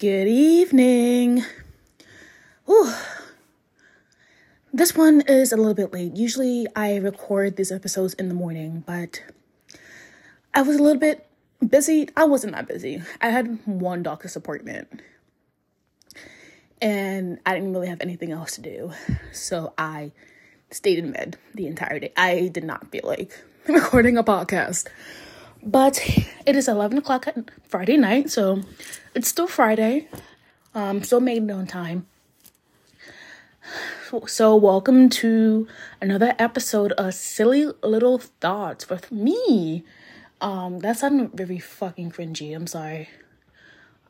Good evening. Whew. This one is a little bit late. Usually I record these episodes in the morning, but I was a little bit busy. I wasn't that busy. I had one doctor's appointment and I didn't really have anything else to do. So I stayed in bed the entire day. I did not feel like recording a podcast. But it is 11 o'clock Friday night, so it's still Friday. Um, still made it on time. So, welcome to another episode of Silly Little Thoughts with me. Um, that sounded very fucking cringy. I'm sorry.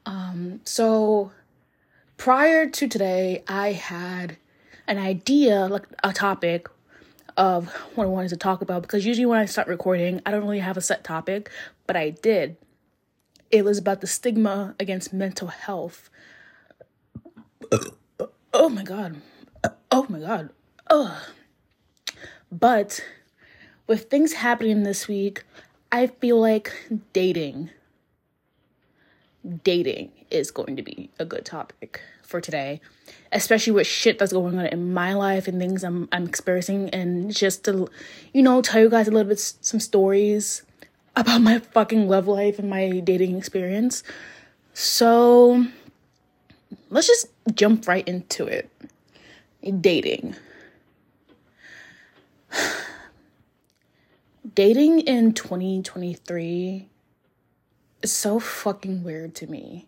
Um, so prior to today, I had an idea, like a topic of what I wanted to talk about because usually when I start recording, I don't really have a set topic, but I did. It was about the stigma against mental health. oh my god. Oh my god. Ugh. But with things happening this week, I feel like dating dating is going to be a good topic for today, especially with shit that's going on in my life and things I'm I'm experiencing, and just to, you know, tell you guys a little bit some stories about my fucking love life and my dating experience. So let's just jump right into it. Dating. Dating in 2023 is so fucking weird to me.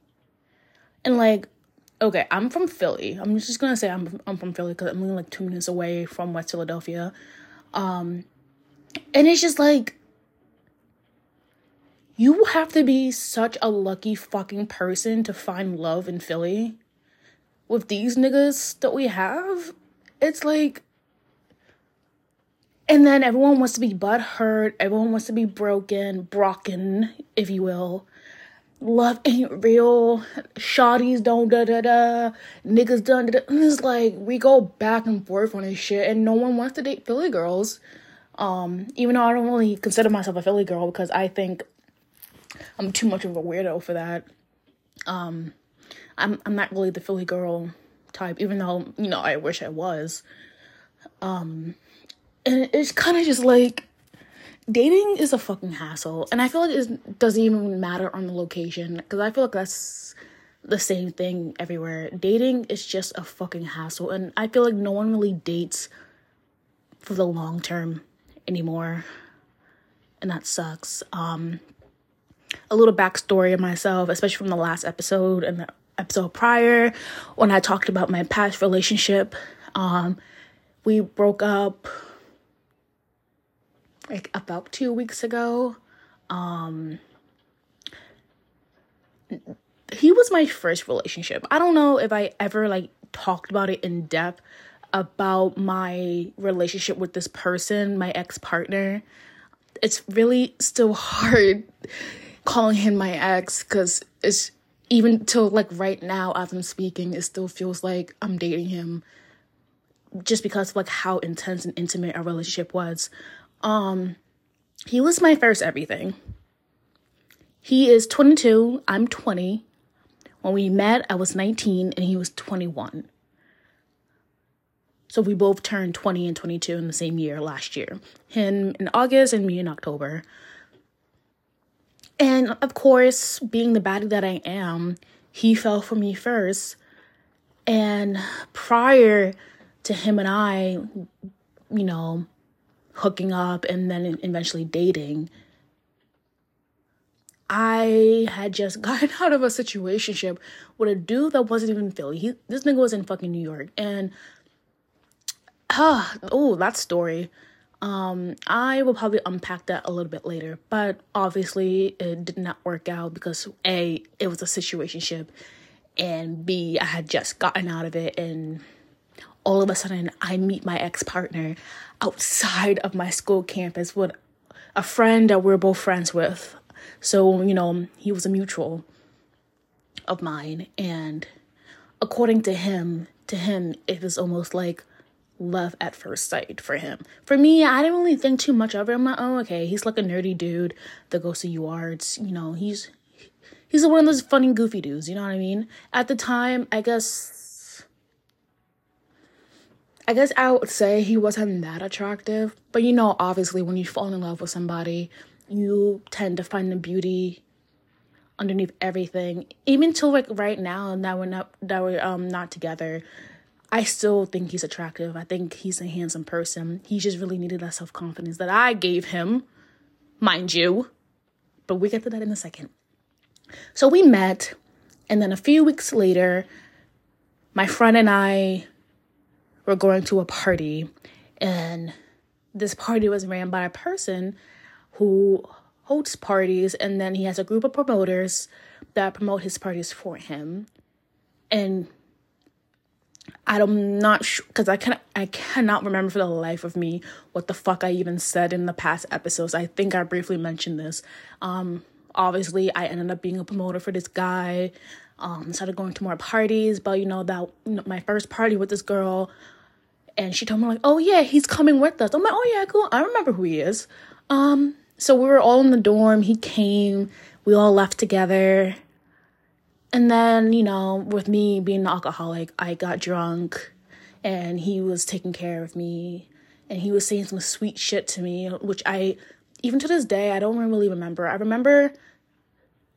And like okay, I'm from Philly. I'm just gonna say I'm I'm from Philly because I'm only like two minutes away from West Philadelphia. Um, and it's just like you have to be such a lucky fucking person to find love in Philly. With these niggas that we have, it's like and then everyone wants to be butt hurt, everyone wants to be broken, broken, if you will love ain't real, Shotties don't da da da, niggas done da da. It's like we go back and forth on this shit, and no one wants to date Philly girls. Um, even though I don't really consider myself a Philly girl because I think I'm too much of a weirdo for that. Um, I'm I'm not really the Philly girl type, even though you know I wish I was. Um, and it's kind of just like dating is a fucking hassle and i feel like it doesn't even matter on the location because i feel like that's the same thing everywhere dating is just a fucking hassle and i feel like no one really dates for the long term anymore and that sucks um a little backstory of myself especially from the last episode and the episode prior when i talked about my past relationship um we broke up like about two weeks ago. Um, he was my first relationship. I don't know if I ever like talked about it in depth about my relationship with this person, my ex partner. It's really still hard calling him my ex because it's even till like right now as I'm speaking, it still feels like I'm dating him just because of like how intense and intimate our relationship was. Um, he was my first everything. He is 22, I'm 20. When we met, I was 19 and he was 21. So we both turned 20 and 22 in the same year last year. Him in August and me in October. And of course, being the baddie that I am, he fell for me first. And prior to him and I, you know, hooking up and then eventually dating. I had just gotten out of a situationship with a dude that wasn't even Philly. He, this nigga was in fucking New York, and uh, oh, that story. Um, I will probably unpack that a little bit later, but obviously it did not work out because a it was a situationship, and b I had just gotten out of it, and all of a sudden I meet my ex partner outside of my school campus with a friend that we're both friends with. So, you know, he was a mutual of mine. And according to him, to him, it was almost like love at first sight for him. For me, I didn't really think too much of it. I'm like, oh, okay, he's like a nerdy dude that goes to UArts. You know, he's he's one of those funny, goofy dudes. You know what I mean? At the time, I guess. I guess I would say he wasn't that attractive, but you know, obviously, when you fall in love with somebody, you tend to find the beauty underneath everything. Even till like right now, that we're not that we're um not together, I still think he's attractive. I think he's a handsome person. He just really needed that self confidence that I gave him, mind you. But we get to that in a second. So we met, and then a few weeks later, my friend and I were going to a party, and this party was ran by a person who hosts parties, and then he has a group of promoters that promote his parties for him. And I'm not sure because I can I cannot remember for the life of me what the fuck I even said in the past episodes. I think I briefly mentioned this. Um, obviously, I ended up being a promoter for this guy. Um, started going to more parties, but you know that you know, my first party with this girl, and she told me like, "Oh yeah, he's coming with us." I'm like, "Oh yeah, cool. I remember who he is." Um, so we were all in the dorm. He came. We all left together. And then, you know, with me being an alcoholic, I got drunk and he was taking care of me and he was saying some sweet shit to me, which I, even to this day, I don't really remember. I remember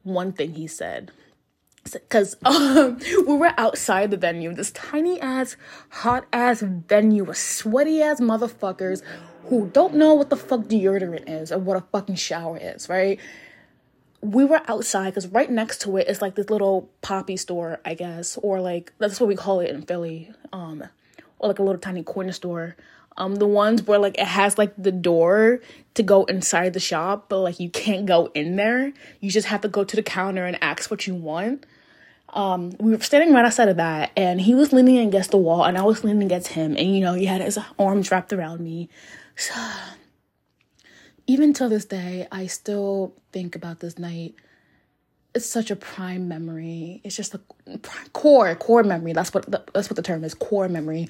one thing he said. Because um, we were outside the venue, this tiny ass, hot ass venue with sweaty ass motherfuckers who don't know what the fuck deodorant is or what a fucking shower is, right? We were outside because right next to it is like this little papi store, I guess, or like that's what we call it in Philly, um, or like a little tiny corner store. Um, the ones where like it has like the door to go inside the shop, but like you can't go in there. You just have to go to the counter and ask what you want. Um, we were standing right outside of that, and he was leaning against the wall, and I was leaning against him, and you know he had his arms wrapped around me. So even till this day, I still think about this night. It's such a prime memory. It's just a core core memory. That's what the, that's what the term is, core memory,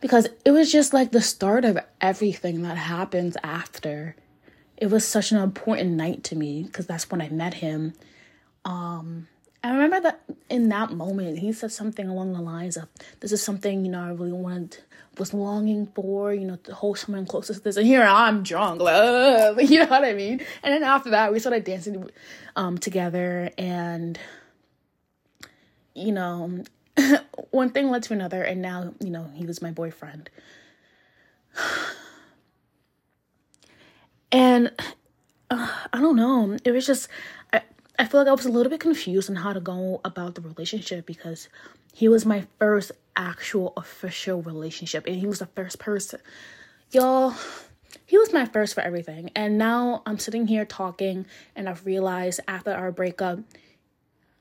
because it was just like the start of everything that happens after. It was such an important night to me because that's when I met him. Um, I remember that in that moment, he said something along the lines of, "This is something you know I really wanted, was longing for, you know, to hold someone close to this." And here I'm drunk, like, you know what I mean. And then after that, we started dancing um, together, and you know, one thing led to another, and now you know he was my boyfriend. And uh, I don't know, it was just I feel like I was a little bit confused on how to go about the relationship because he was my first actual official relationship and he was the first person. Y'all, he was my first for everything. And now I'm sitting here talking and I've realized after our breakup,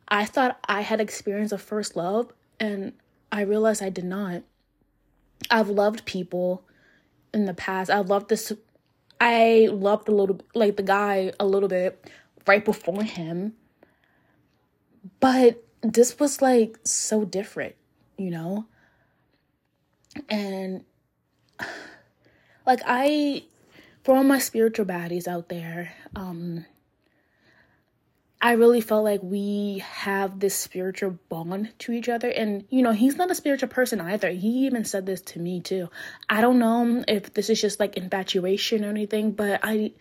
I thought I had experienced a first love and I realized I did not. I've loved people in the past. I loved this I loved a little like the guy a little bit right before him. But this was like so different, you know? And like I for all my spiritual baddies out there, um I really felt like we have this spiritual bond to each other. And, you know, he's not a spiritual person either. He even said this to me too. I don't know if this is just like infatuation or anything, but I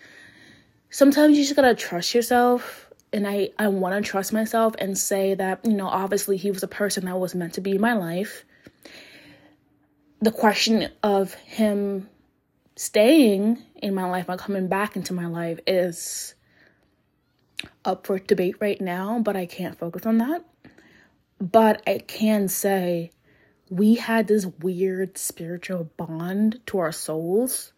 sometimes you just gotta trust yourself and i i want to trust myself and say that you know obviously he was a person that was meant to be in my life. The question of him staying in my life and coming back into my life is up for debate right now but i can't focus on that. But i can say we had this weird spiritual bond to our souls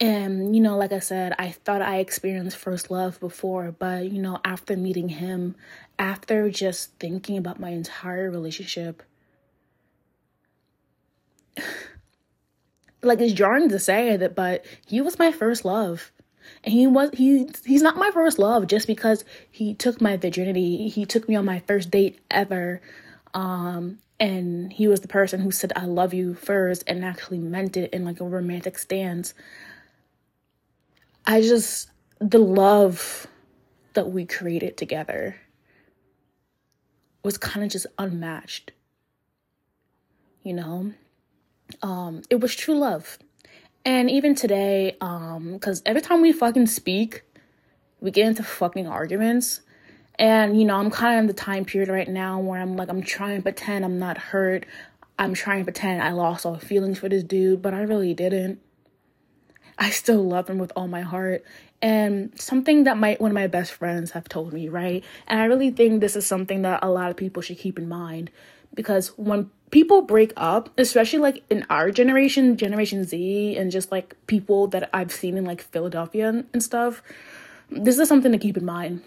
and, you know, like I said, I thought I experienced first love before, but, you know, after meeting him, after just thinking about my entire relationship, like it's jarring to say that, but he was my first love. And he was he he's not my first love just because he took my virginity. He took me on my first date ever. Um and he was the person who said I love you first and actually meant it in like a romantic stance. I just, the love that we created together was kind of just unmatched. You know? Um, it was true love. And even today, um, because every time we fucking speak, we get into fucking arguments. And, you know, I'm kind of in the time period right now where I'm like, I'm trying to pretend I'm not hurt. I'm trying to pretend I lost all feelings for this dude, but I really didn't. I still love him with all my heart. And something that my one of my best friends have told me, right? And I really think this is something that a lot of people should keep in mind because when people break up, especially like in our generation, Generation Z, and just like people that I've seen in like Philadelphia and, stuff, this is something to keep in mind.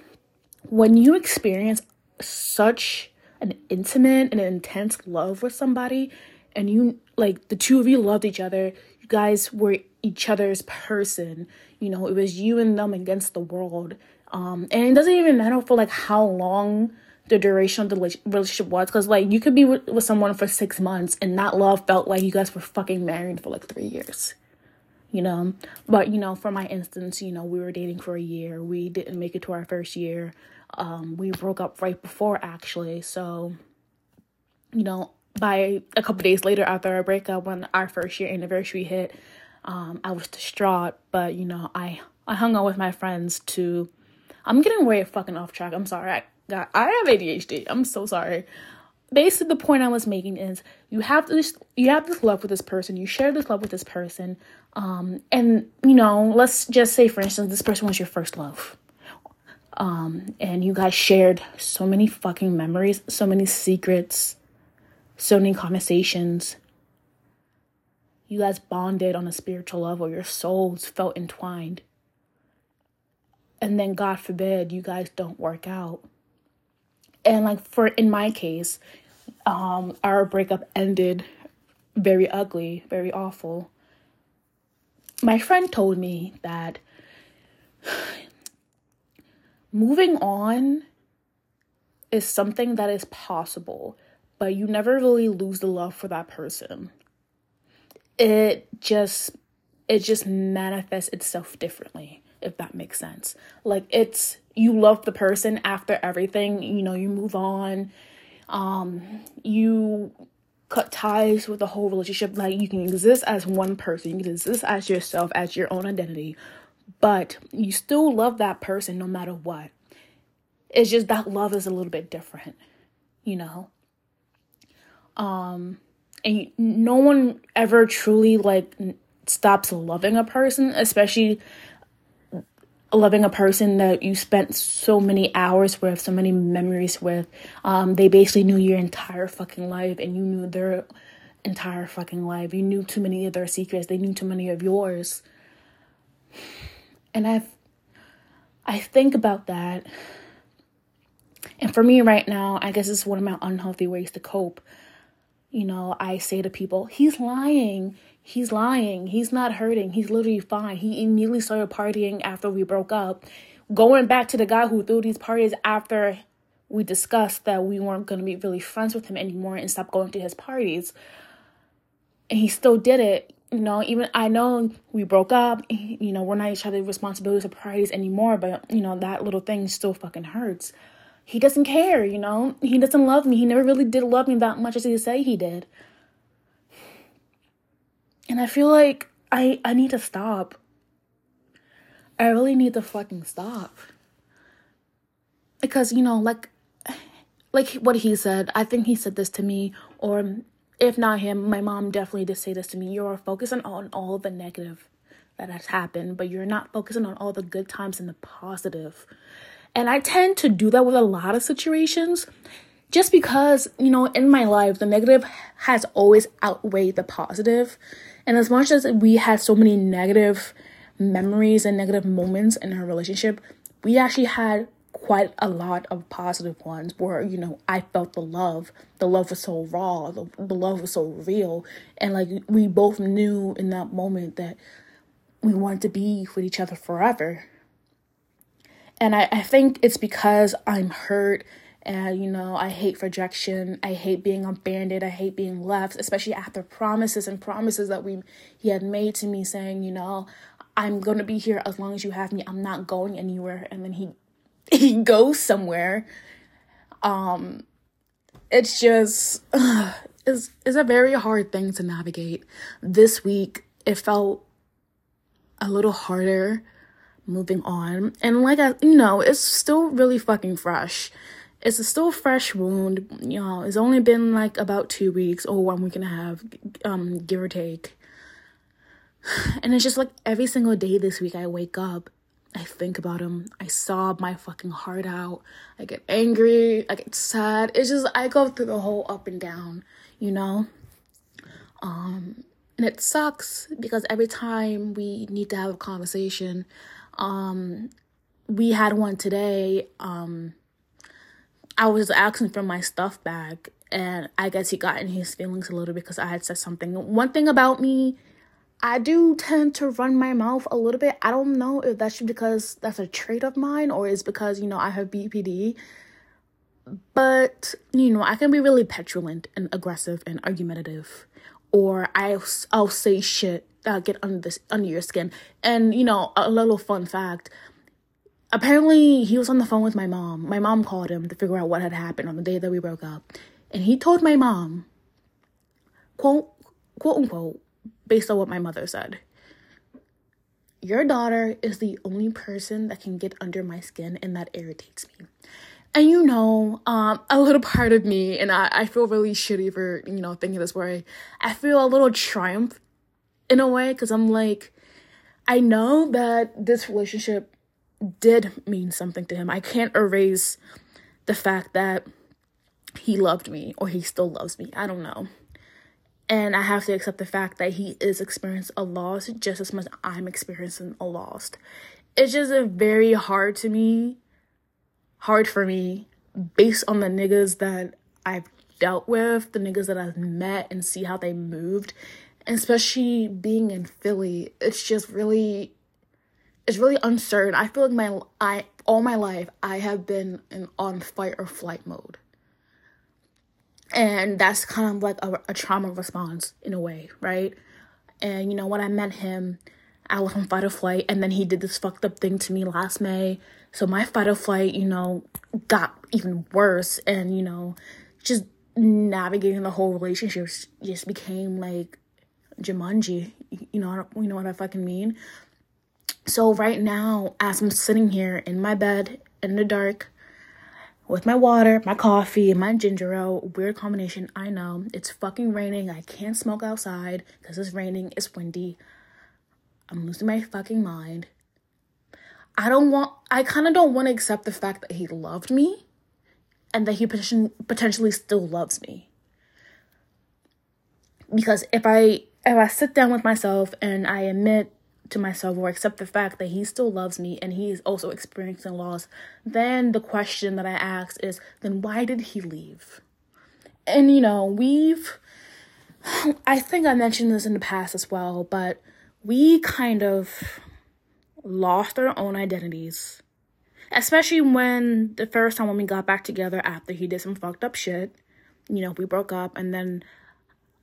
When you experience such an intimate and an intense love with somebody, and you like the two of you loved each other, you guys were each other's person. You know, it was you and them against the world. Um, and it doesn't even matter for like how long the duration of the relationship was, because like you could be with, with someone for six months and that love felt like you guys were fucking married for like three years. You know, but you know, for my instance, you know, we were dating for a year. We didn't make it to our first year. Um, we broke up right before actually. So, you know, by a couple days later after our breakup, when our first year anniversary hit, um, I was distraught, but you know, I I hung out with my friends to. I'm getting way fucking off track. I'm sorry. I got I have ADHD. I'm so sorry. Basically, the point I was making is you have this you have this love with this person. You share this love with this person, um, and you know, let's just say, for instance, this person was your first love. Um, and you guys shared so many fucking memories, so many secrets, so many conversations you guys bonded on a spiritual level, your souls felt entwined. And then, God forbid, you guys don't work out. And, like, for in my case, um, our breakup ended very ugly, very awful. My friend told me that moving on is something that is possible, but you never really lose the love for that person it just it just manifests itself differently if that makes sense. Like it's you love the person after everything you know you move on um you cut ties with the whole relationship. Like you can exist as one person you can exist as yourself as your own identity but you still love that person no matter what. It's just that love is a little bit different you know? Um and no one ever truly like stops loving a person, especially loving a person that you spent so many hours with, so many memories with. Um, they basically knew your entire fucking life, and you knew their entire fucking life. You knew too many of their secrets. They knew too many of yours. And I've, I think about that. And for me right now, I guess it's one of my unhealthy ways to cope you know, I say to people, he's lying. He's lying. He's not hurting. He's literally fine. He immediately started partying after we broke up. Going back to the guy who threw these parties after we discussed that we weren't going to be really friends with him anymore and stop going to his parties. And he still did it. You know, even I know we broke up, you know, we're not each other's responsibilities or parties anymore, but, you know, that little thing still fucking hurts he doesn't care, you know? He doesn't love me. He never really did love me that much as he say he did. And I feel like I I need to stop. I really need to fucking stop. Because, you know, like like what he said, I think he said this to me or if not him, my mom definitely did say this to me. You're focusing on all the negative that has happened, but you're not focusing on all the good times and the positive. And I tend to do that with a lot of situations just because, you know, in my life, the negative has always outweighed the positive. And as much as we had so many negative memories and negative moments in our relationship, we actually had quite a lot of positive ones where you know i felt the love. The love was so raw. The, the love was so real. And like we both knew in that moment that we wanted to be with each other forever and I, I think it's because I'm hurt and you know i hate rejection i hate being abandoned i hate being left especially after promises and promises that we he had made to me saying you know i'm going to be here as long as you have me i'm not going anywhere and then he he goes somewhere. Um, it's just it's, it's a very hard thing to navigate. This week, it felt a little harder moving on. And like I, you know, it's still really fucking fresh. It's a still fresh wound. You know, it's only been like about two weeks or one week and a half, um, give or take. And it's just like every single day this week, I wake up, I think about him, I sob my fucking heart out, I get angry, I get sad. It's just I go through the whole up and down, you know. Um, and it sucks because every time we need to have a conversation, um, we had one today. Um, I was asking for my stuff back, and I guess he got in his feelings a little because I had said something. One thing about me, I do tend to run my mouth a little bit. I don't know if that's because that's a trait of mine or is because, you know, I have BPD. But, you know, I can be really petulant and aggressive and argumentative. Or I'll, I'll say shit uh, get under this under your skin. And you know, a little fun fact. Apparently, he was on the phone with my mom. My mom called him to figure out what had happened on the day that we broke up, and he told my mom, quote quote unquote, based on what my mother said. Your daughter is the only person that can get under my skin, and that irritates me. And you know, um, a little part of me, and I, I feel really shitty for, you know, thinking this way. I feel a little triumph in a way because I'm like, I know that this relationship did mean something to him. I can't erase the fact that he loved me or he still loves me. I don't know. And I have to accept the fact that he is experiencing a loss just as much as I'm experiencing a loss. It's just very hard to me, hard for me, based on the niggas that I've dealt with, the niggas that I've met and see how they moved especially being in Philly, it's just really it's really uncertain. I feel like my I all my life I have been in on fight or flight mode. And that's kind of like a, a trauma response in a way, right? And you know, when I met him, I was on fight or flight, and then he did this fucked up thing to me last May. So my fight or flight, you know, got even worse, and you know, just navigating the whole relationship just became like Jumanji. You know, you know what I fucking mean. So right now, as I'm sitting here in my bed in the dark with my water, my coffee, my ginger ale, weird combination. I know it's fucking raining. I can't smoke outside because it's raining. It's windy. I'm losing my fucking mind. I don't want. I kind of don't want to accept the fact that he loved me, and that he potentially still loves me. Because if I if I sit down with myself and I admit to myself or accept the fact that he still loves me and he is also experiencing loss, then the question that I ask is, then why did he leave? And you know, we've, I think I mentioned this in the past as well, but we kind of lost our own identities. Especially when the first time when we got back together after he did some fucked up shit. You know, we broke up and then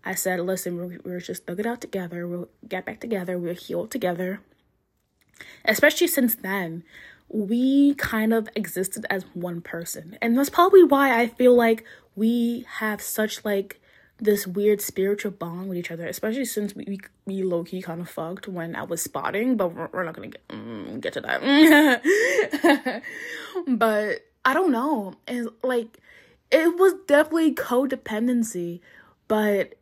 I said, listen, we're, we're just thug it out together. We'll get back together. We'll heal together. Especially since then, we kind of existed as one person. And that's probably why I feel like we have such like this weird spiritual bond with each other, especially since we, we, low key kind of fucked when I was spotting, but we're, we're not gonna get, mm, get to that. but I don't know. And like, it was definitely codependency, but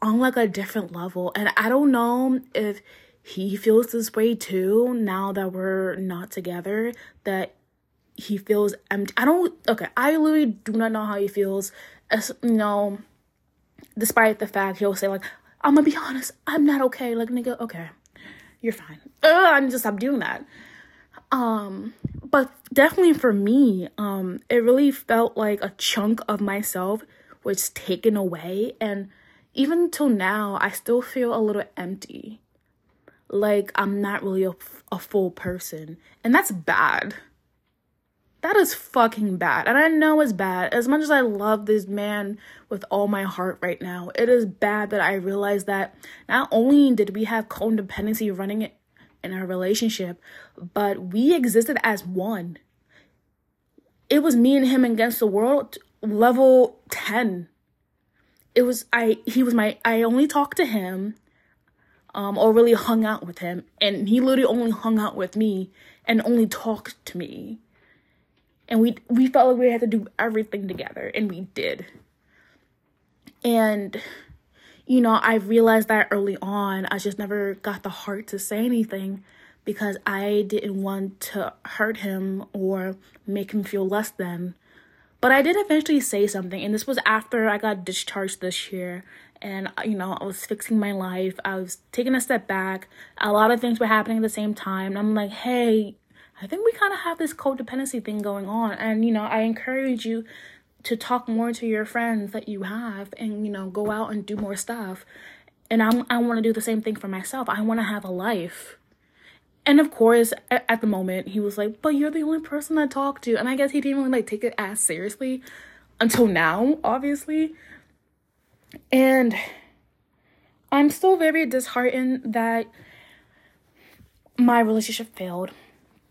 on like a different level. And I don't know if he feels this way too now that we're not together, that he feels empty. I don't, okay, I literally do not know how he feels. As, you know, despite the fact he'll say, like, I'm gonna be honest, I'm not okay. Like, nigga, okay, you're fine. Ugh, I need to stop doing that. Um, but definitely for me, um, it really felt like a chunk of myself was taken away and even till now, I still feel a little empty. Like I'm not really a, a full person. And that's bad. That is fucking bad. And I know it's bad. As much as I love this man with all my heart right now, it is bad that I realize that not only did we have codependency running in our relationship, but we existed as one. it was me and him against the world level 10 it was i he was my i only talked to him um or really hung out with him and he literally only hung out with me and only talked to me and we we felt like we had to do everything together and we did. And you know i realized that early on i just never got the heart to say anything because i didn't want to hurt him or make him feel less than. But i did eventually say something and this was after i got discharged this year. And you know i was fixing my life. I was taking a step back. A lot of things were happening at the same time. And i'm like hey I think we kind of have this codependency thing going on. And, you know, I encourage you to talk more to your friends that you have and, you know, go out and do more stuff. And I'm, I want to do the same thing for myself. I want to have a life. And of course, at, the moment, he was like, but you're the only person I talk to. And I guess he didn't really like take it as seriously until now, obviously. And I'm still very disheartened that my relationship failed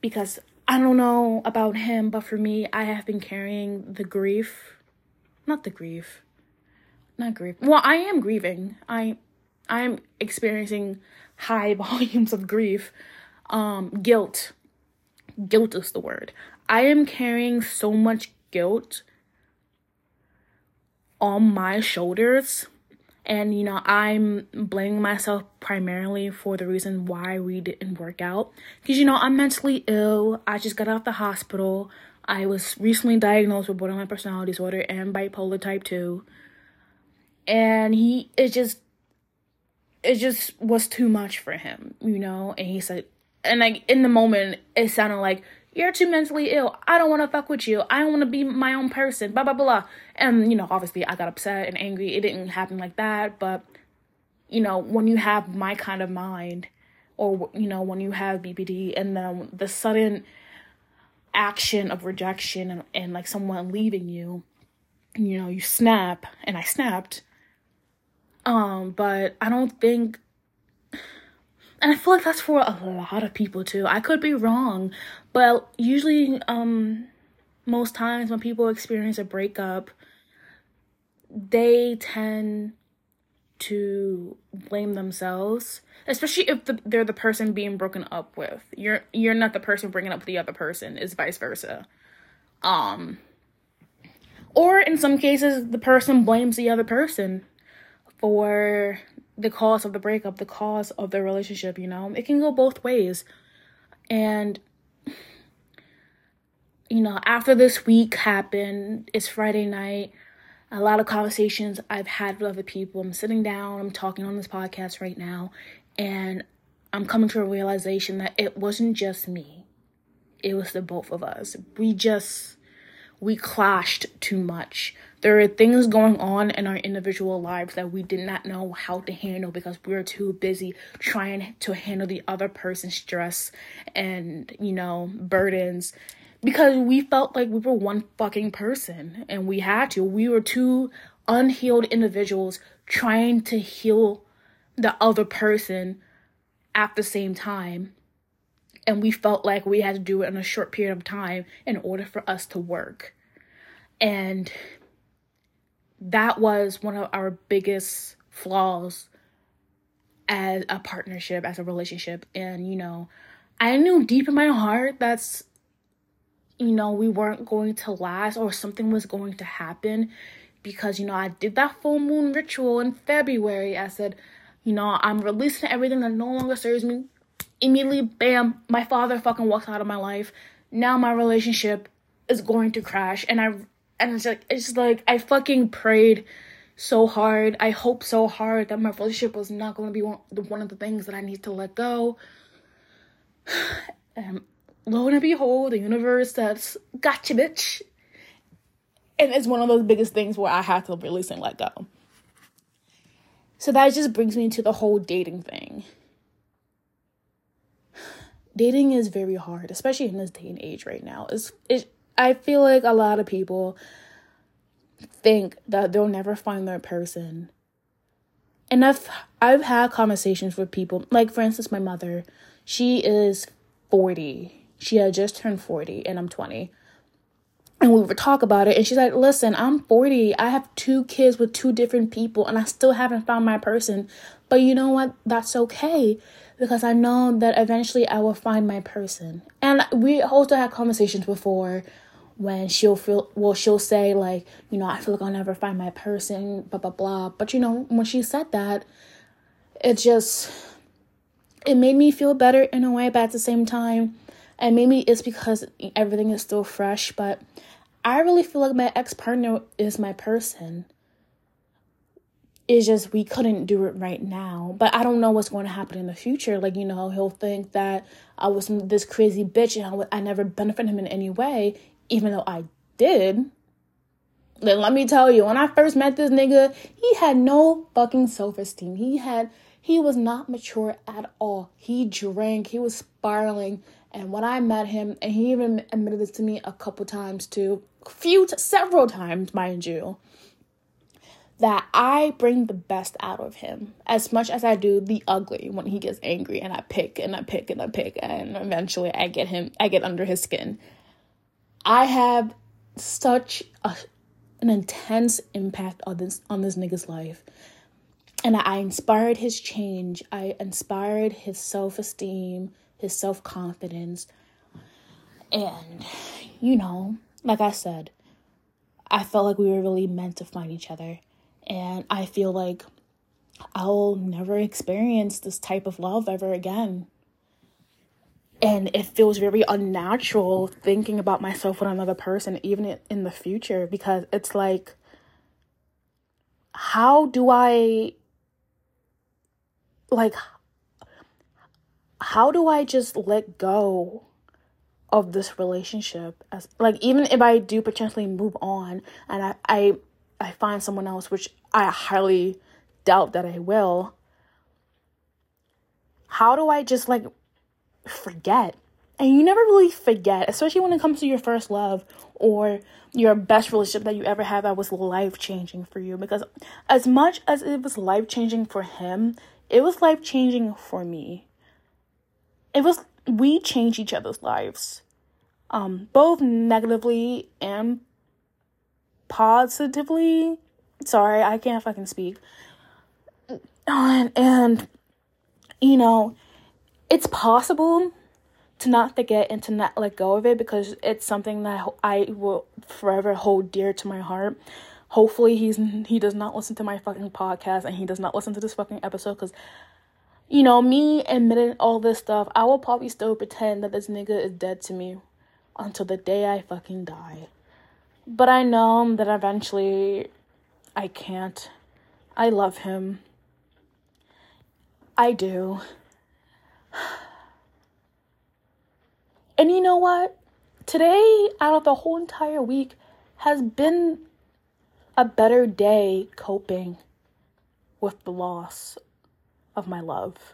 because I don't know about him, but for me, I have been carrying the grief. Not the grief. Not grief. Well, I am grieving. I I'm experiencing high volumes of grief. Um guilt. Guilt is the word. I am carrying so much guilt on my shoulders and, you know, I'm blaming myself primarily for the reason why we didn't work out. Because, you know, I'm mentally ill. I just got out of the hospital. I was recently diagnosed with borderline personality disorder and bipolar type 2. And he, it just, it just was too much for him, you know? And he said, and like in the moment, it sounded like, you're too mentally ill. I don't want to fuck with you. I don't want to be my own person. Blah, blah, blah. And, you know, obviously I got upset and angry. It didn't happen like that. But, you know, when you have my kind of mind, or, you know, when you have BPD and then the sudden action of rejection and, and like someone leaving you, you know, you snap. And I snapped. Um, but I don't think and I feel like that's for a lot of people too. I could be wrong, but usually, um, most times when people experience a breakup, they tend to blame themselves, especially if the, they're the person being broken up with. You're you're not the person breaking up the other person. Is vice versa. Um, or in some cases, the person blames the other person for the cause of the breakup, the cause of the relationship, you know? It can go both ways. And you know, after this week happened, it's Friday night. A lot of conversations I've had with other people. I'm sitting down, I'm talking on this podcast right now, and I'm coming to a realization that it wasn't just me. It was the both of us. We just we clashed too much. There are things going on in our individual lives that we did not know how to handle because we were too busy trying to handle the other person's stress and, you know, burdens because we felt like we were one fucking person and we had to. We were two unhealed individuals trying to heal the other person at the same time. And we felt like we had to do it in a short period of time in order for us to work. And that was one of our biggest flaws as a partnership, as a relationship. And, you know, I knew deep in my heart that's, you know, we weren't going to last or something was going to happen because, you know, I did that full moon ritual in February. I said, you know, I'm releasing everything that no longer serves me. Immediately, bam, my father fucking walks out of my life. Now my relationship is going to crash. And I and it's like it's like I fucking prayed so hard. I hope so hard that my relationship was not going to be one, one of the things that I need to let go. And lo and behold, the universe says, "Gotcha, bitch." And it's one of those biggest things where I have to release and let go. So that just brings me to the whole dating thing. Dating is very hard, especially in this day and age right now. It's it I feel like a lot of people think that they'll never find their person. And I've I've had conversations with people, like for instance, my mother. She is 40. She had just turned 40 and I'm 20. and we would talk about it and she's like listen i'm 40 i have two kids with two different people and i still haven't found my person but you know what that's okay because i know that eventually i will find my person and we also had conversations before when she'll feel well she'll say like you know i feel like i'll never find my person blah blah blah. But you know when she said that it just it made me feel better in a way but at the same time and maybe it's because everything is still fresh but i really feel like my ex-partner is my person. It's just we couldn't do it right now but i don't know what's going to happen in the future. Like you know he'll think that i was this crazy bitch and I, w- I never benefit him in any way even though I did. Then let me tell you, when I first met this nigga, he had no fucking self esteem. He had, he was not mature at all. He drank, he was spiraling. And when I met him, and he even admitted this to me a couple times too, few, several times, mind you, that I bring the best out of him as much as I do the ugly when he gets angry and I pick and I pick and I pick and eventually I get him, I get under his skin. I have such a, an intense impact on this on this nigga's life. And I inspired his change. I inspired his self-esteem, his self-confidence. And you know, like I said, I felt like we were really meant to find each other. And I feel like I'll never experience this type of love ever again and it feels very unnatural thinking about myself with another person even in the future because it's like how do i like how do i just let go of this relationship? As like even if i do potentially move on and i i, I find someone else which i highly doubt that i will how do i just like forget. And you never really forget, especially when it comes to your first love or your best relationship that you ever had that was life changing for you. Because as much as it was life changing for him, it was life changing for me. It was, we changed each other's lives, um, both negatively and positively. Sorry, I can't fucking speak. And, and you know, it's possible to not forget and to not let go of it because it's something that I will forever hold dear to my heart. Hopefully he's he does not listen to my fucking podcast and he does not listen to this fucking episode cuz you know, me admitting all this stuff, I will probably still pretend that this nigga is dead to me until the day I fucking die. But I know that eventually I can't. I love him. I do. And you know what? Today, out of the whole entire week, has been a better day coping with the loss of my love.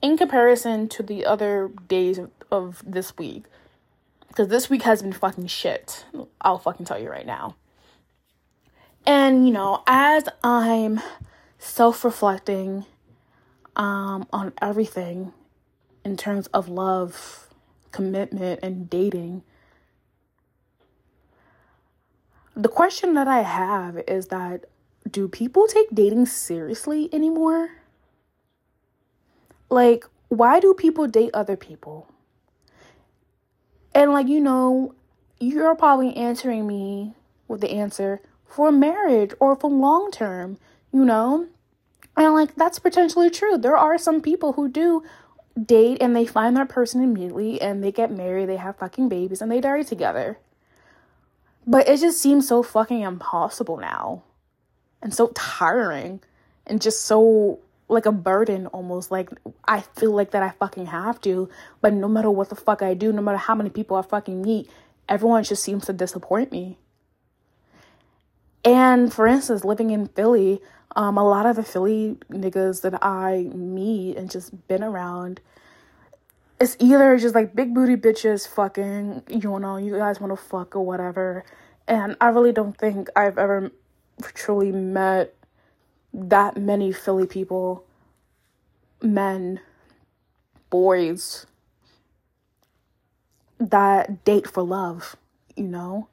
In comparison to the other days of, of this week, because this week has been fucking shit. I'll fucking tell you right now. And, you know, as I'm self reflecting um, on everything in terms of love, commitment, and dating. The question that I have is that do people take dating seriously anymore? Like, why do people date other people? And, like, you know, you're probably answering me with the answer for marriage or for long term, you know? And, like, that's potentially true. There are some people who do date and they find their person immediately and they get married, they have fucking babies, and they die together. But it just seems so fucking impossible now. And so tiring. And just so like a burden almost. Like I feel like that I fucking have to. But no matter what the fuck I do, no matter how many people I fucking meet, everyone just seems to disappoint me. And for instance, living in Philly, um, a lot of the Philly niggas that I meet and just been around, it's either just like big booty bitches fucking, you know, you guys want to fuck or whatever. And I really don't think I've ever truly met that many Philly people, men, boys, that date for love. you know?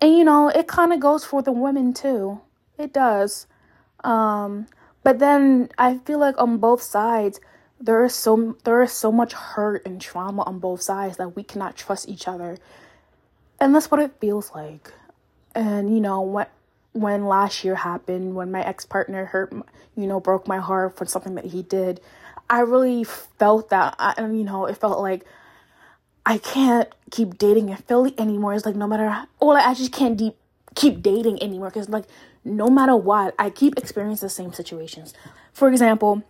And you know, it kind of goes for the women too. It does. Um, but then I feel like on both sides, there is so there is so much hurt and trauma on both sides that we cannot trust each other. And that's what it feels like. And you know, when when last year happened, when my ex-partner hurt, you know, broke my heart for something that he did, I really felt that I, you know, it felt like I can't keep dating in Philly anymore. It's like no matter, like I just can't deep keep dating anymore because like no matter what, I keep experiencing the same situations. For example,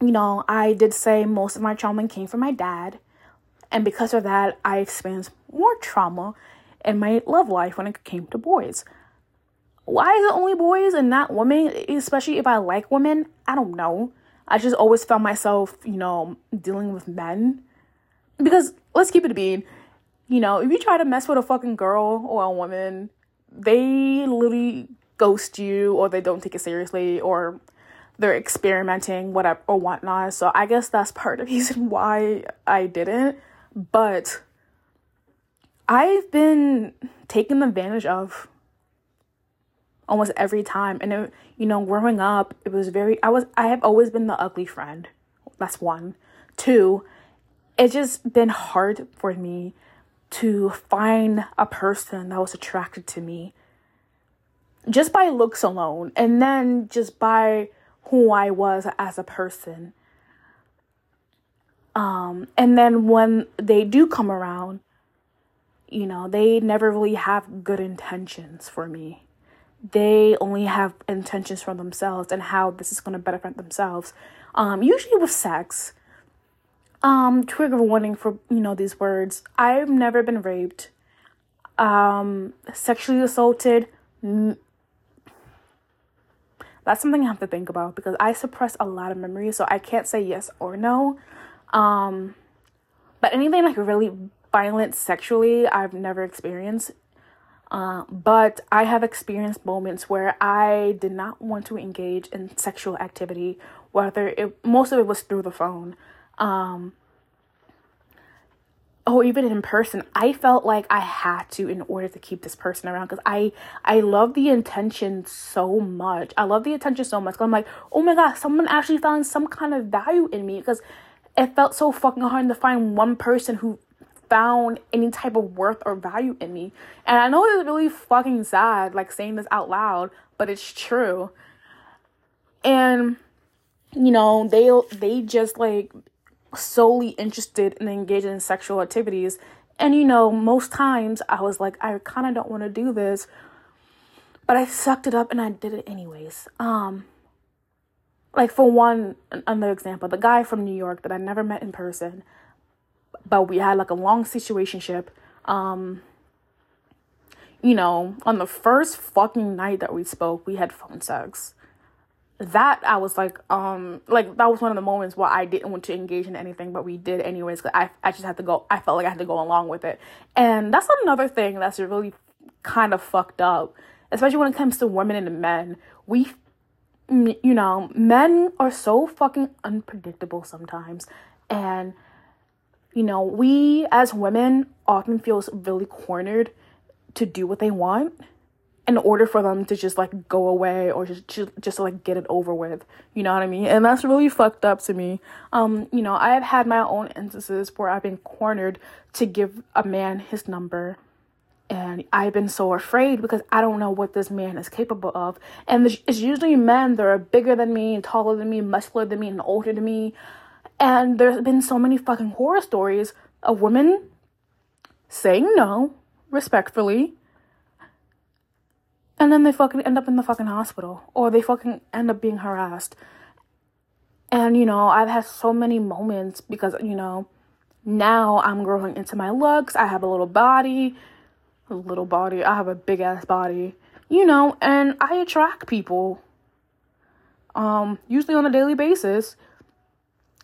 you know, I did say most of my trauma came from my dad, and because of that, I experienced more trauma in my love life when it came to boys. Why is it only boys and not women? Especially if I like women, I don't know. I just always found myself, you know, dealing with men. Because let's keep it bean. You know, if you try to mess with a fucking girl or a woman, they literally ghost you or they don't take it seriously or they're experimenting whatever or whatnot. So I guess that's part of the reason why I didn't. But I've been taken advantage of almost every time. And it, you know, growing up, it was very I was I have always been the ugly friend. That's one. Two, it's just been hard for me to find a person that was attracted to me just by looks alone and then just by who I was as a person. Um, and then when they do come around, you know, they never really have good intentions for me. They only have intentions for themselves and how this is going to benefit themselves. Um, usually with sex. Um, trigger warning for, you know, these words. I've never been raped. Um, sexually assaulted. That's something I have to think about because I suppress a lot of memories, so I can't say yes or no. Um, but anything like really violent sexually, I've never experienced. Uh, but I have experienced moments where I did not want to engage in sexual activity, whether it most of it was through the phone. Um, or even in person i felt like i had to in order to keep this person around because i i love the intention so much. I love the attention so much i'm like oh my god someone actually found some kind of value in me because it felt so fucking hard to find one person who found any type of worth or value in me. And i know it's really fucking sad like saying this out loud but it's true. And you know they they just like solely interested in engaging in sexual activities. And you know, most times I was like, I kind of don't want to do this, but I sucked it up and I did it anyways. Um, like for one, another example, the guy from New York that I never met in person, but we had like a long situationship. Um, you know, on the first fucking night that we spoke, we had phone sex that I was like, um, like that was one of the moments where I didn't want to engage in anything, but we did anyways. Cause I, I just had to go. I felt like I had to go along with it, and that's another thing that's really kind of fucked up, especially when it comes to women and men. We, you know, men are so fucking unpredictable sometimes, and you know, we as women often feel really cornered to do what they want in order for them to just like go away or just just, just like get it over with you know what i mean and that's really fucked up to me um you know i have had my own instances where i've been cornered to give a man his number and I've been so afraid because I don't know what this man is capable of. And it's usually men that are bigger than me, and taller than me, muscular than me, and older than me. And there's been so many fucking horror stories of women saying no respectfully and then they fucking end up in the fucking hospital or they fucking end up being harassed. And you know, I've had so many moments because you know, now I'm growing into my looks. I have a little body, a little body. I have a big ass body, you know, and I attract people um usually on a daily basis.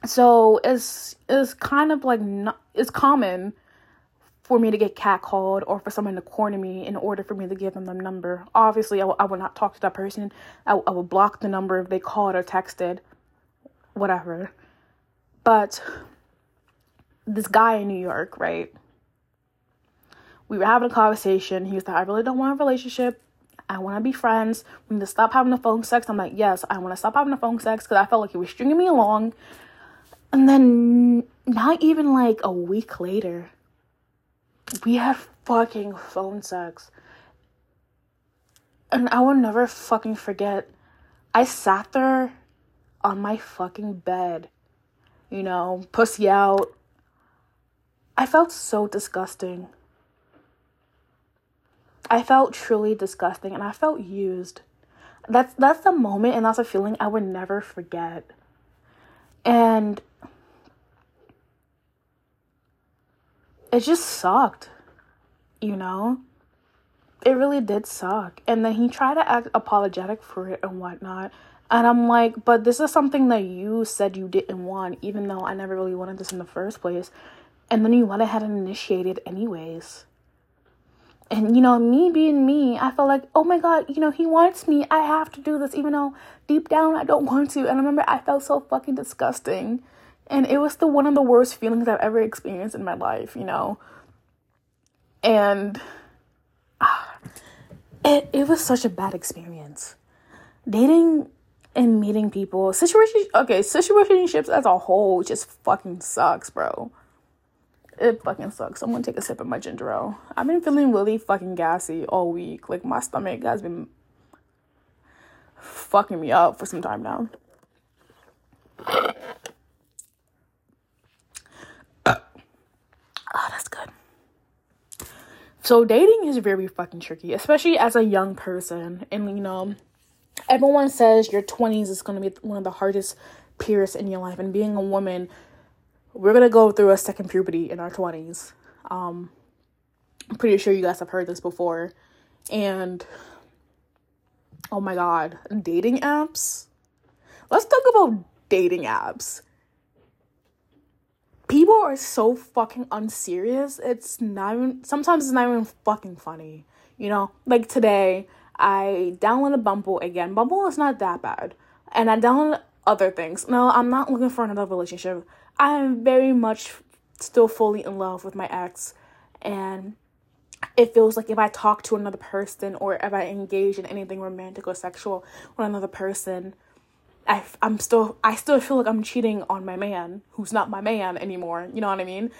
So it's it's kind of like not, it's common for me to get catcalled or for someone to corner me in order for me to give them the number. Obviously, I, w- I would not talk to that person. I, w- I would block the number if they called or texted, whatever. But this guy in New York, right? we were having a conversation. He was like, I really don't want a relationship. I want to be friends. We need to stop having the phone sex. I'm like, yes, I want to stop having the phone sex because I felt like he was stringing me along. And then, not even like a week later, we had fucking phone sex. And I will never fucking forget. I sat there on my fucking bed, you know, pussy out. I felt so disgusting. I felt truly disgusting and I felt used. That's that's the moment and that's a feeling I would never forget. And it just sucked. You know? It really did suck. And then he tried to act apologetic for it and whatnot. And I'm like, but this is something that you said you didn't want, even though I never really wanted this in the first place. And then you went ahead and initiated anyways. And you know, me being me, I felt like, oh my god, you know, he wants me. I have to do this, even though deep down I don't want to. And I remember I felt so fucking disgusting. And it was the one of the worst feelings I've ever experienced in my life, you know. And ah, it it was such a bad experience. Dating and meeting people, situation okay, situationships as a whole just fucking sucks, bro. It fucking sucks. I'm gonna take a sip of my ginger ale. I've been feeling really fucking gassy all week. Like my stomach has been fucking me up for some time now. oh, that's good. So dating is very fucking tricky, especially as a young person. And you know, everyone says your 20s is going to be one of the hardest periods in your life and being a woman we're gonna go through a second puberty in our 20s. Um, I'm pretty sure you guys have heard this before. And oh my god, dating apps. Let's talk about dating apps. People are so fucking unserious. It's not even, sometimes it's not even fucking funny. You know, like today, I downloaded Bumble again. Bumble is not that bad. And I downloaded other things. No, I'm not looking for another relationship. I'm very much still fully in love with my ex and it feels like if I talk to another person or if I engage in anything romantic or sexual with another person, I, I'm still I still feel like I'm cheating on my man who's not my man anymore. You know what I mean?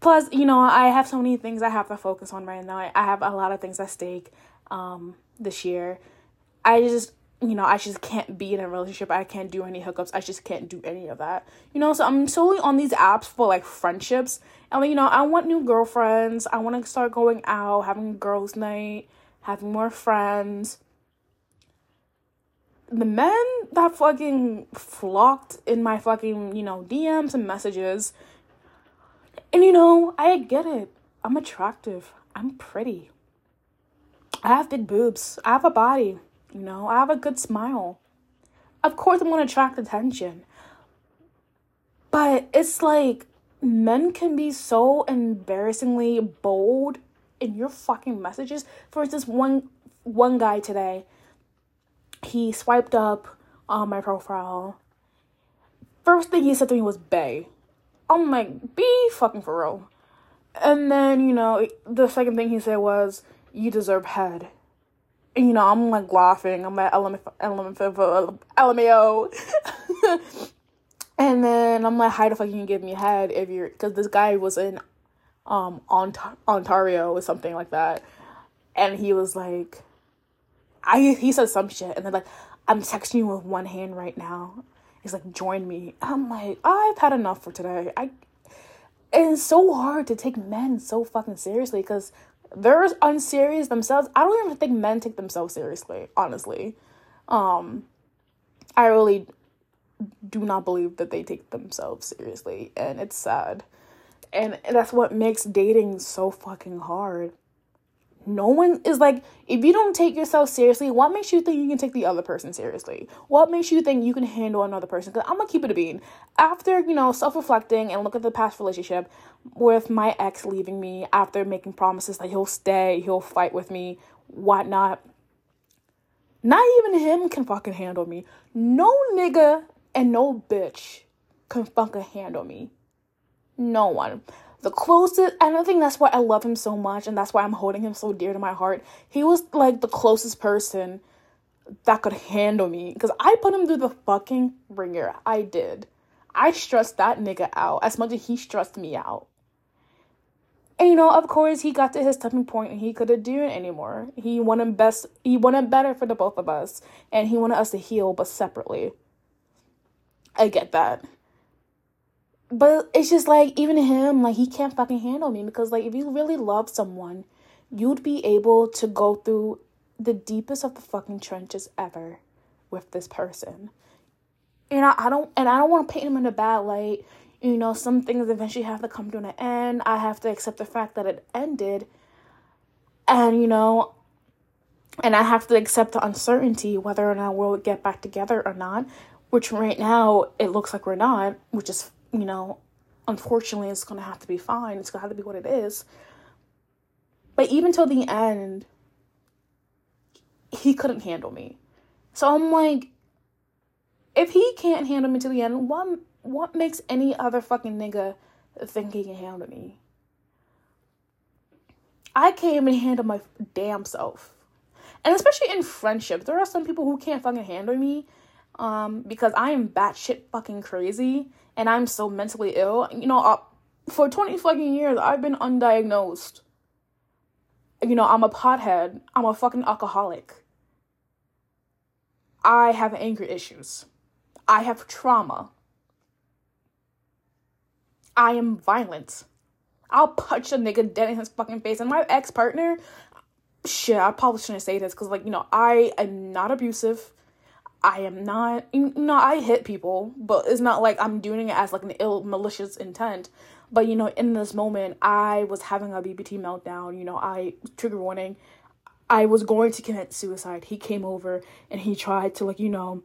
Plus, you know, I have so many things I have to focus on right now. I, I have a lot of things at stake um, this year. I just you know, I just can't be in a relationship. I can't do any hookups. I just can't do any of that. You know, so I'm solely on these apps for like friendships. And you know, I want new girlfriends. I want to start going out, having girls' night, having more friends. The men that fucking flocked in my fucking, you know, DMs and messages. And you know, I get it. I'm attractive. I'm pretty. I have big boobs. I have a body. You know, I have a good smile. Of course, I'm to attract attention. But it's like men can be so embarrassingly bold in your fucking messages. For instance, one one guy today, he swiped up on my profile. First thing he said to me was "Bay." I'm like, "Be fucking for real." And then you know, the second thing he said was, "You deserve head." you know, I'm like laughing. I'm at LMFAO. and then I'm like, how the fuck you can give me head if you're, because this guy was in um Ont- Ontario or something like that. And he was like, I, he said some shit. And then like, I'm texting you with one hand right now. He's like, join me. I'm like, I've had enough for today. I, it's so hard to take men so fucking seriously because they're unserious themselves. I don't even think men take themselves seriously, honestly. Um I really do not believe that they take themselves seriously and it's sad. And that's what makes dating so fucking hard no one is like if you don't take yourself seriously what makes you think you can take the other person seriously? What makes you think you can handle another person? Because i'm gonna keep it a bean. After you know self-reflecting and look at the past relationship with my ex leaving me after making promises that he'll stay he'll fight with me whatnot not even him can fucking handle me. No nigga and no bitch can fucking handle me. No one the closest and I think that's why I love him so much and that's why I'm holding him so dear to my heart. He was like the closest person that could handle me because I put him through the fucking ringer. I did. I stressed that nigga out as much as he stressed me out. And you know, of course, he got to his tipping point and he couldn't do it anymore. He wanted best he wanted better for the both of us. And he wanted us to heal, but separately. I get that. But it's just like even him, like he can't fucking handle me because like if you really love someone, you'd be able to go through the deepest of the fucking trenches ever with this person. And I, I don't and I don't want to paint him in a bad light. You know, some things eventually have to come to an end. I have to accept the fact that it ended. And you know, and I have to accept the uncertainty whether or not we'll get back together or not, which right now it looks like we're not, which is, you know, unfortunately it's going to have to be fine. It's going to have to be what it is. But even till the end, he couldn't handle me. So I'm like, if he can't handle me to the end, what what makes any other fucking nigga think he can handle me? I can't even handle my damn self. And especially in friendship, there are some people who can't fucking handle me um, because I am batshit fucking crazy and I'm so mentally ill. You know, for 20 fucking years, I've been undiagnosed. You know, I'm a pothead. I'm a fucking alcoholic. I have anger issues. I have trauma. I am violent. I'll punch a nigga dead in his fucking face. And my ex partner, shit, I probably shouldn't say this because, like, you know, I am not abusive. I am not, know, I hit people, but it's not like I'm doing it as like an ill, malicious intent. But, you know, in this moment, I was having a BPD meltdown. You know, I, trigger warning, I was going to commit suicide. He came over and he tried to like, you know,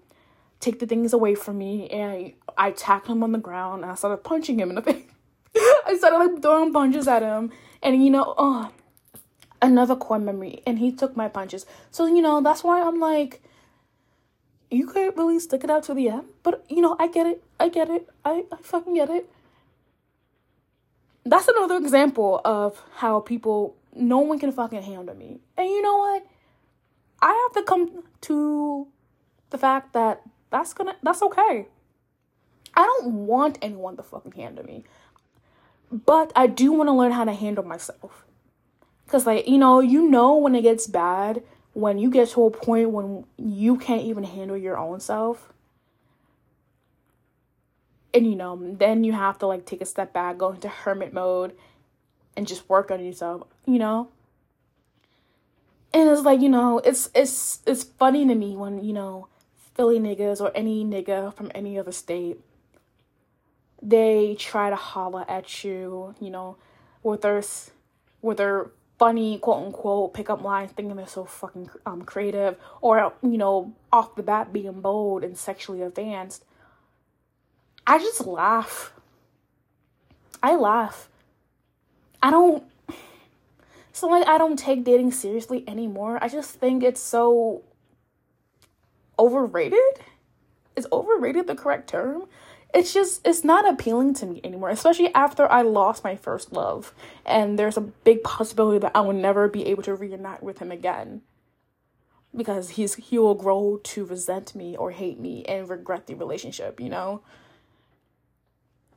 take the things away from me and I tackled him on the ground and I started punching him in the face. I started like throwing punches at him and you know, oh another core memory and he took my punches. So, you know, that's why I'm like you can't really stick it out to the end. But you know, I get it. I get it. I, I fucking get it. That's another example of how people no one can fucking handle me. And you know what? I have to come to the fact that that's gonna that's okay. I don't want anyone to fucking handle me. But I do want to learn how to handle myself. Cause like, you know, you know when it gets bad, when you get to a point when you can't even handle your own self. And you know, then you have to like take a step back, go into hermit mode and just work on yourself, you know? And it's like, you know, it's it's it's funny to me when, you know, Philly niggas or any nigga from any other state, they try to holler at you, you know, with their with their funny quote unquote pickup lines, thinking they're so fucking um creative, or you know, off the bat being bold and sexually advanced. I just laugh. I laugh I don't so like I don't take dating seriously anymore. I just think it's so overrated. Is overrated the correct term? It's just it's not appealing to me anymore, especially after I lost my first love and there's a big possibility that I will never be able to reunite with him again. Because he's he will grow to resent me or hate me and regret the relationship, you know?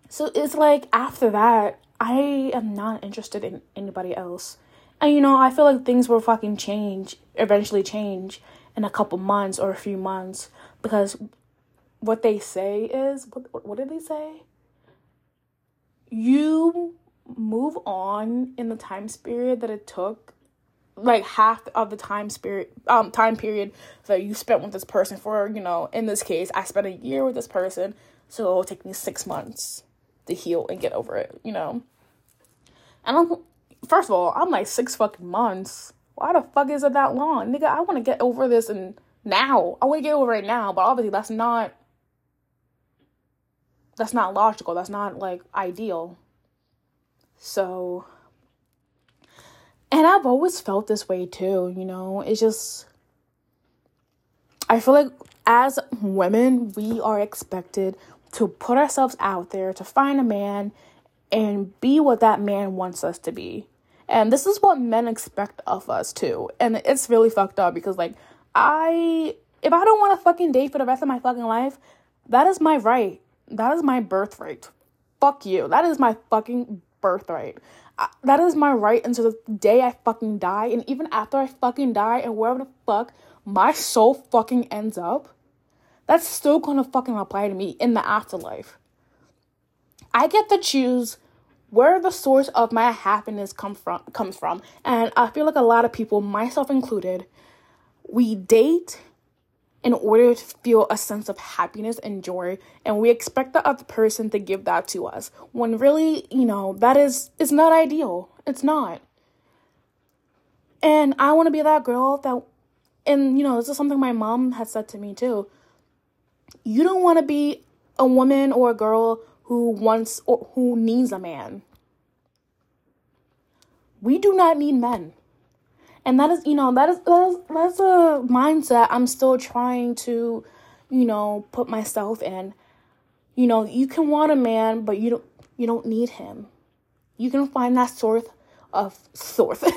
So it's like after that, I am not interested in anybody else. And you know, I feel like things will fucking change, eventually change in a couple months or a few months because what they say is what what did they say? You move on in the time period that it took like half of the time spirit um time period that you spent with this person for you know in this case i spent a year with this person so it'll take me six months to heal and get over it, you know? And I'm, first of all, I'm like six fucking months. Why the fuck is it that long? Nigga, I want to get over this and now. I want to get over it now, but obviously that's not, that's not logical. That's not like ideal. So, and I've always felt this way too, you know? It's just, I feel like as women, we are expected to put ourselves out there to find a man and be what that man wants us to be. And this is what men expect of us too. And it's really fucked up because like I if I don't want to fucking date for the rest of my fucking life, that is my right. That is my birthright. Fuck you. That is my fucking birthright. that is my right until the day I fucking die. And even after I fucking die and wherever the fuck my soul fucking ends up, that's still gonna fucking apply to me in the afterlife. I get to choose where the source of my happiness come from comes from. And I feel like a lot of people, myself included, we date in order to feel a sense of happiness and joy and we expect the other person to give that to us when really you know that is is not ideal. It's not. And i want to be that girl that and you know this is something my mom has said to me too. You don't want to be a woman or a girl who wants or who needs a man. We do not need men and that is you know that is that's, that's a mindset i'm still trying to you know put myself in. You know you can want a man but you don't you don't need him. You can find that source of source.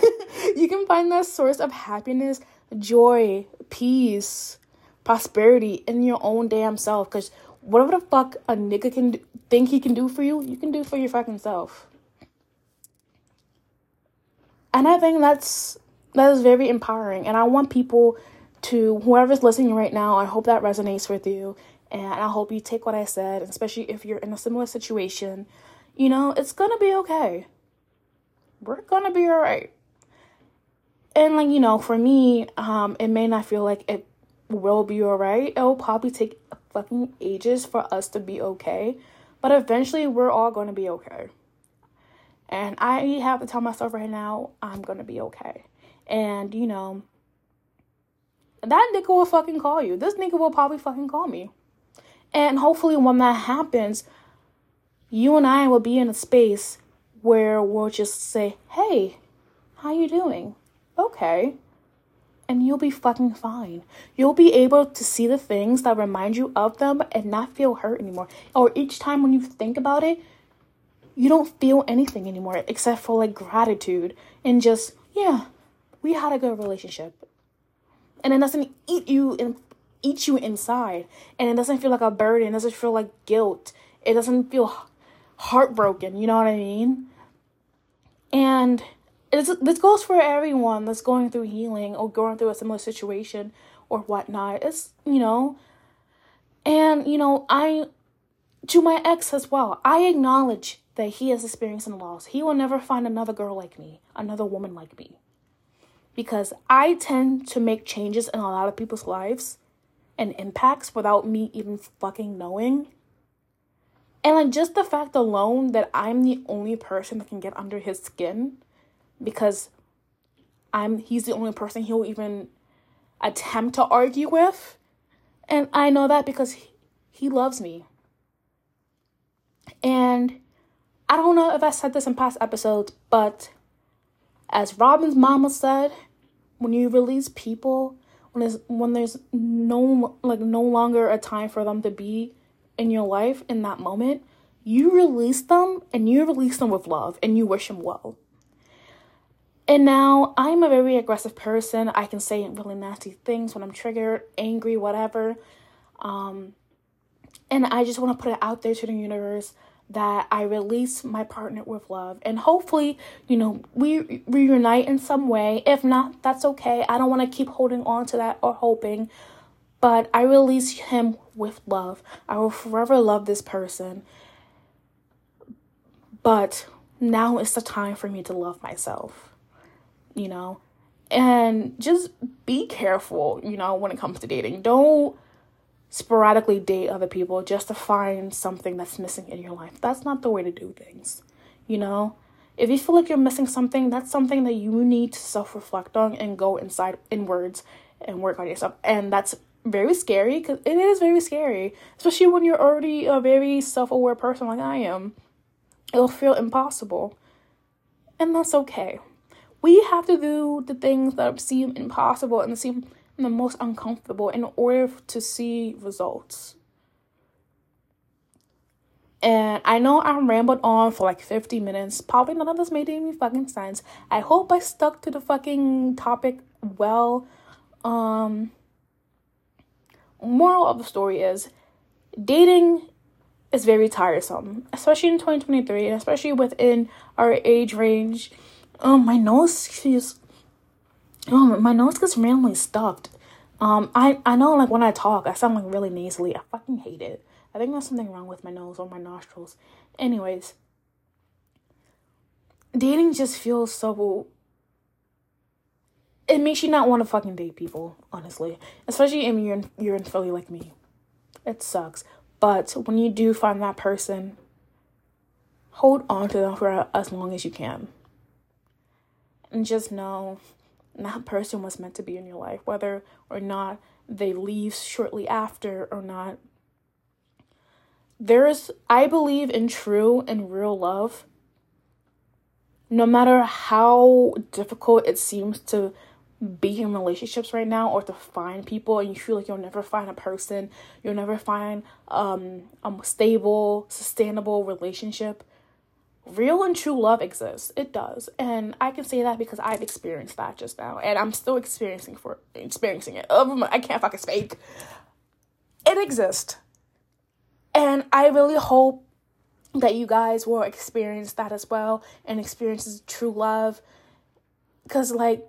You can find that source of happiness joy peace prosperity in your own damn self. Because whatever the fuck a nigga can do, think he can do for you you can do for your fucking self. And i think that's that is very empowering. And I want people to, whoever's listening right now, I hope that resonates with you. And I hope you take what I said, especially if you're in a similar situation. You know, it's gonna be okay. We're gonna be alright. And like, you know, for me, um, it may not feel like it will be alright. It will probably take fucking ages for us to be okay. But eventually we're all gonna be okay. And I have to tell myself right now, I'm gonna be okay. And, you know, that nigga will fucking call you. This nigga will probably fucking call me. And hopefully, when that happens, you and I will be in a space where we'll just say, hey, how you doing? Okay. And you'll be fucking fine. You'll be able to see the things that remind you of them and not feel hurt anymore. Or each time when you think about it, you don't feel anything anymore except for like gratitude and just, yeah, we had a good relationship. And it doesn't eat you and eat you inside. And it doesn't feel like a burden. It doesn't feel like guilt. It doesn't feel heartbroken. You know what I mean? And it's, this goes for everyone that's going through healing or going through a similar situation or whatnot. It's, you know, and, you know, I, to my ex as well, I acknowledge that he has experienced some loss. He will never find another girl like me, another woman like me because I tend to make changes in a lot of people's lives and impacts without me even fucking knowing. And like just the fact alone that I'm the only person that can get under his skin because I'm he's the only person he'll even attempt to argue with. And I know that because he, he loves me. And I don't know if I said this in past episodes, but as Robin's mama said, when you release people when there's when there's no like no longer a time for them to be in your life in that moment you release them and you release them with love and you wish them well. And now i'm a very aggressive person. I can say really nasty things when i'm triggered angry whatever. Um and i just want to put it out there to the universe that I release my partner with love. And hopefully, you know, we reunite in some way. If not, that's okay. I don't want to keep holding on to that or hoping. But I release him with love. I will forever love this person. But now is the time for me to love myself. You know? And just be careful, you know, when it comes to dating. Don't sporadically date other people just to find something that's missing in your life. That's not the way to do things. You know, if you feel like you're missing something, that's something that you need to self reflect on and go inside inwards and work on yourself. And that's very scary because it is very scary, especially when you're already a very self aware person like I am. It'll feel impossible. And that's okay. We have to do the things that seem impossible and seem the most uncomfortable in order to see results. And I know I rambled on for like 50 minutes. Probably none of this made any fucking sense. I hope I stuck to the fucking topic well. Um moral of the story is dating is very tiresome, especially in 2023, especially within our age range. Um my nose feels oh my nose gets randomly stuffed. Um I I know like when I talk I sound like really nasally. I fucking hate it. I think there's something wrong with my nose or my nostrils. Anyways, dating just feels so. It makes you not want to fucking date people, honestly. Especially if you're in, you're in Philly like me. It sucks. But when you do find that person, hold on to them for as long as you can. And just know that person was meant to be in your life, whether or not they leave shortly after or not there's I believe in true and real love. No matter how difficult it seems to be in relationships right now or to find people and you feel like you'll never find a person, you'll never find um a stable, sustainable relationship. Real and true love exists. It does. And I can say that because I've experienced that just now. And I'm still experiencing for experiencing it. Oh, I can't fucking speak. It exists and I really hope that you guys will experience that as well and experience true love. Because, like,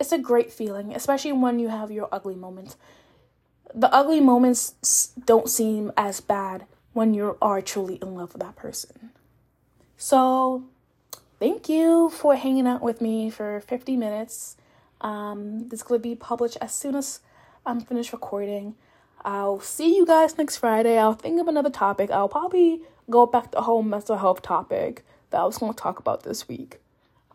it's a great feeling, especially when you have your ugly moments. The ugly moments don't seem as bad when you are truly in love with that person. So, thank you for hanging out with me for 50 minutes. Um, this will be published as soon as I'm finished recording. I'll see you guys next Friday. I'll think of another topic. I'll probably go back to the whole mental health topic that I was going to talk about this week.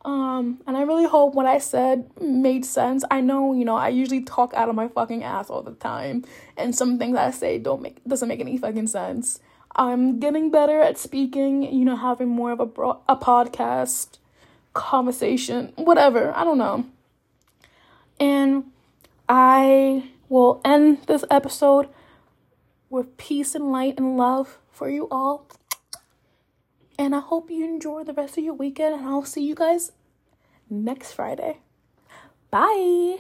Um, and I really hope what I said made sense. I know, you know, I usually talk out of my fucking ass all the time, and some things I say don't make doesn't make any fucking sense. I'm getting better at speaking, you know, having more of a bro- a podcast conversation, whatever. I don't know. And I will end this episode with peace and light and love for you all. And I hope you enjoy the rest of your weekend, and I'll see you guys next Friday. Bye.